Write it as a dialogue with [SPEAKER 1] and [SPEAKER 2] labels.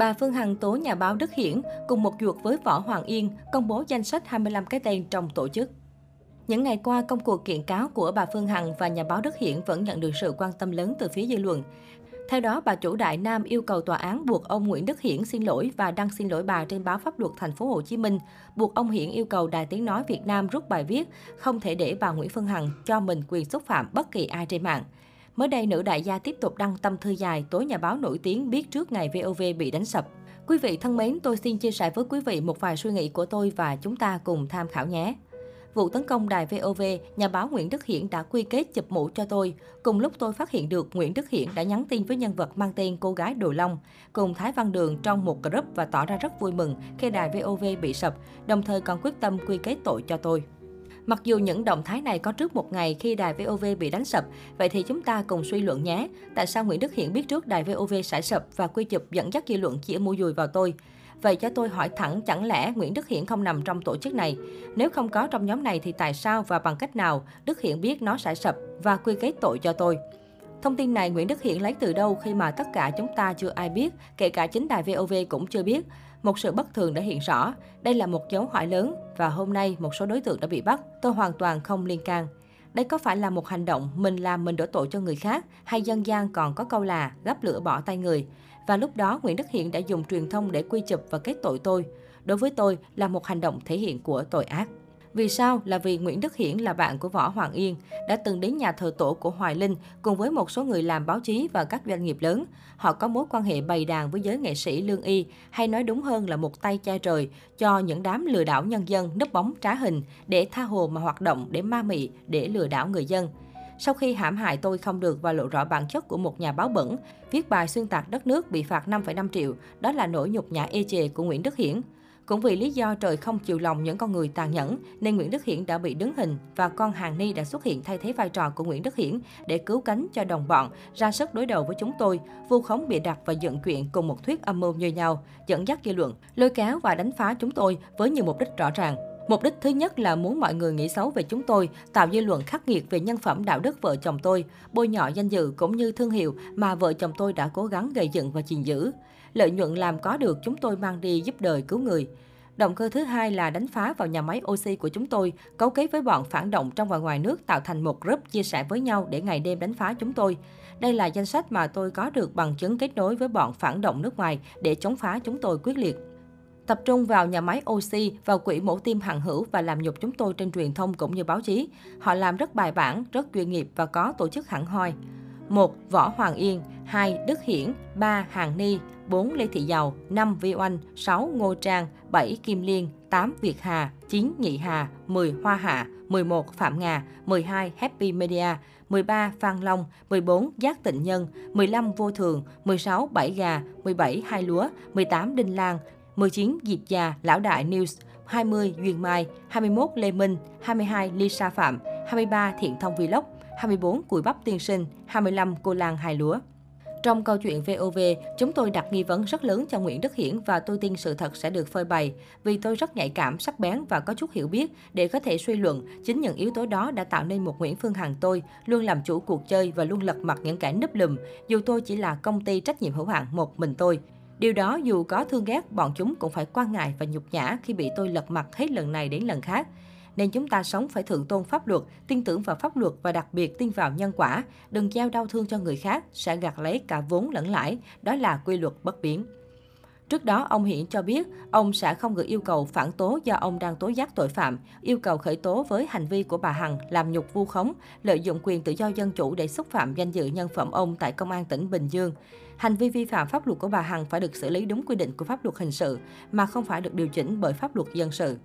[SPEAKER 1] Bà Phương Hằng tố nhà báo Đức Hiển cùng một ruột với Võ Hoàng Yên công bố danh sách 25 cái tên trong tổ chức. Những ngày qua, công cuộc kiện cáo của bà Phương Hằng và nhà báo Đức Hiển vẫn nhận được sự quan tâm lớn từ phía dư luận. Theo đó, bà chủ Đại Nam yêu cầu tòa án buộc ông Nguyễn Đức Hiển xin lỗi và đăng xin lỗi bà trên báo pháp luật thành phố Hồ Chí Minh, buộc ông Hiển yêu cầu Đài Tiếng nói Việt Nam rút bài viết không thể để bà Nguyễn Phương Hằng cho mình quyền xúc phạm bất kỳ ai trên mạng. Mới đây, nữ đại gia tiếp tục đăng tâm thư dài tối nhà báo nổi tiếng biết trước ngày VOV bị đánh sập. Quý vị thân mến, tôi xin chia sẻ với quý vị một vài suy nghĩ của tôi và chúng ta cùng tham khảo nhé. Vụ tấn công đài VOV, nhà báo Nguyễn Đức Hiển đã quy kết chụp mũ cho tôi. Cùng lúc tôi phát hiện được Nguyễn Đức Hiển đã nhắn tin với nhân vật mang tên cô gái Đồ Long, cùng Thái Văn Đường trong một group và tỏ ra rất vui mừng khi đài VOV bị sập, đồng thời còn quyết tâm quy kết tội cho tôi. Mặc dù những động thái này có trước một ngày khi đài VOV bị đánh sập, vậy thì chúng ta cùng suy luận nhé. Tại sao Nguyễn Đức Hiển biết trước đài VOV sẽ sập và quy chụp dẫn dắt dư luận chỉ mua dùi vào tôi? Vậy cho tôi hỏi thẳng chẳng lẽ Nguyễn Đức Hiển không nằm trong tổ chức này? Nếu không có trong nhóm này thì tại sao và bằng cách nào Đức Hiển biết nó sẽ sập và quy kết tội cho tôi? Thông tin này Nguyễn Đức Hiển lấy từ đâu khi mà tất cả chúng ta chưa ai biết, kể cả chính đài VOV cũng chưa biết. Một sự bất thường đã hiện rõ. Đây là một dấu hỏi lớn và hôm nay một số đối tượng đã bị bắt. Tôi hoàn toàn không liên can. Đây có phải là một hành động mình làm mình đổ tội cho người khác hay dân gian còn có câu là gấp lửa bỏ tay người? Và lúc đó Nguyễn Đức Hiển đã dùng truyền thông để quy chụp và kết tội tôi. Đối với tôi là một hành động thể hiện của tội ác. Vì sao? Là vì Nguyễn Đức Hiển là bạn của Võ Hoàng Yên, đã từng đến nhà thờ tổ của Hoài Linh cùng với một số người làm báo chí và các doanh nghiệp lớn. Họ có mối quan hệ bày đàn với giới nghệ sĩ lương y, hay nói đúng hơn là một tay che trời cho những đám lừa đảo nhân dân nấp bóng trá hình để tha hồ mà hoạt động để ma mị, để lừa đảo người dân. Sau khi hãm hại tôi không được và lộ rõ bản chất của một nhà báo bẩn, viết bài xuyên tạc đất nước bị phạt 5,5 triệu, đó là nỗi nhục nhã ê chề của Nguyễn Đức Hiển. Cũng vì lý do trời không chịu lòng những con người tàn nhẫn, nên Nguyễn Đức Hiển đã bị đứng hình và con Hàng Ni đã xuất hiện thay thế vai trò của Nguyễn Đức Hiển để cứu cánh cho đồng bọn, ra sức đối đầu với chúng tôi, vu khống bịa đặt và dựng chuyện cùng một thuyết âm mưu như nhau, dẫn dắt dư luận, lôi kéo và đánh phá chúng tôi với nhiều mục đích rõ ràng. Mục đích thứ nhất là muốn mọi người nghĩ xấu về chúng tôi, tạo dư luận khắc nghiệt về nhân phẩm đạo đức vợ chồng tôi, bôi nhọ danh dự cũng như thương hiệu mà vợ chồng tôi đã cố gắng gây dựng và gìn giữ. Lợi nhuận làm có được chúng tôi mang đi giúp đời cứu người. Động cơ thứ hai là đánh phá vào nhà máy oxy của chúng tôi, cấu kết với bọn phản động trong và ngoài nước tạo thành một group chia sẻ với nhau để ngày đêm đánh phá chúng tôi. Đây là danh sách mà tôi có được bằng chứng kết nối với bọn phản động nước ngoài để chống phá chúng tôi quyết liệt tập trung vào nhà máy oxy, vào quỹ mổ tim hằng hữu và làm nhục chúng tôi trên truyền thông cũng như báo chí. Họ làm rất bài bản, rất chuyên nghiệp và có tổ chức hẳn hoi. 1. Võ Hoàng Yên 2. Đức Hiển 3. Hàng Ni 4. Lê Thị Giàu 5. Vi Oanh 6. Ngô Trang 7. Kim Liên 8. Việt Hà 9. Nhị Hà 10. Hoa Hạ 11. Phạm Ngà 12. Happy Media 13. Phan Long 14. Giác Tịnh Nhân 15. Vô Thường 16. Bảy Gà 17. Hai Lúa 18. Đinh Lan 19 Diệp Già, Lão Đại News, 20 Duyên Mai, 21 Lê Minh, 22 Lisa Phạm, 23 Thiện Thông Vlog, 24 Cùi Bắp Tiên Sinh, 25 Cô Lan hài Lúa. Trong câu chuyện VOV, chúng tôi đặt nghi vấn rất lớn cho Nguyễn Đức Hiển và tôi tin sự thật sẽ được phơi bày. Vì tôi rất nhạy cảm, sắc bén và có chút hiểu biết để có thể suy luận. Chính những yếu tố đó đã tạo nên một Nguyễn Phương Hằng tôi, luôn làm chủ cuộc chơi và luôn lật mặt những kẻ núp lùm, dù tôi chỉ là công ty trách nhiệm hữu hạn một mình tôi. Điều đó dù có thương ghét, bọn chúng cũng phải quan ngại và nhục nhã khi bị tôi lật mặt hết lần này đến lần khác. Nên chúng ta sống phải thượng tôn pháp luật, tin tưởng vào pháp luật và đặc biệt tin vào nhân quả. Đừng gieo đau thương cho người khác, sẽ gạt lấy cả vốn lẫn lãi. Đó là quy luật bất biến. Trước đó, ông Hiển cho biết ông sẽ không gửi yêu cầu phản tố do ông đang tố giác tội phạm, yêu cầu khởi tố với hành vi của bà Hằng làm nhục vu khống, lợi dụng quyền tự do dân chủ để xúc phạm danh dự nhân phẩm ông tại Công an tỉnh Bình Dương. Hành vi vi phạm pháp luật của bà Hằng phải được xử lý đúng quy định của pháp luật hình sự, mà không phải được điều chỉnh bởi pháp luật dân sự.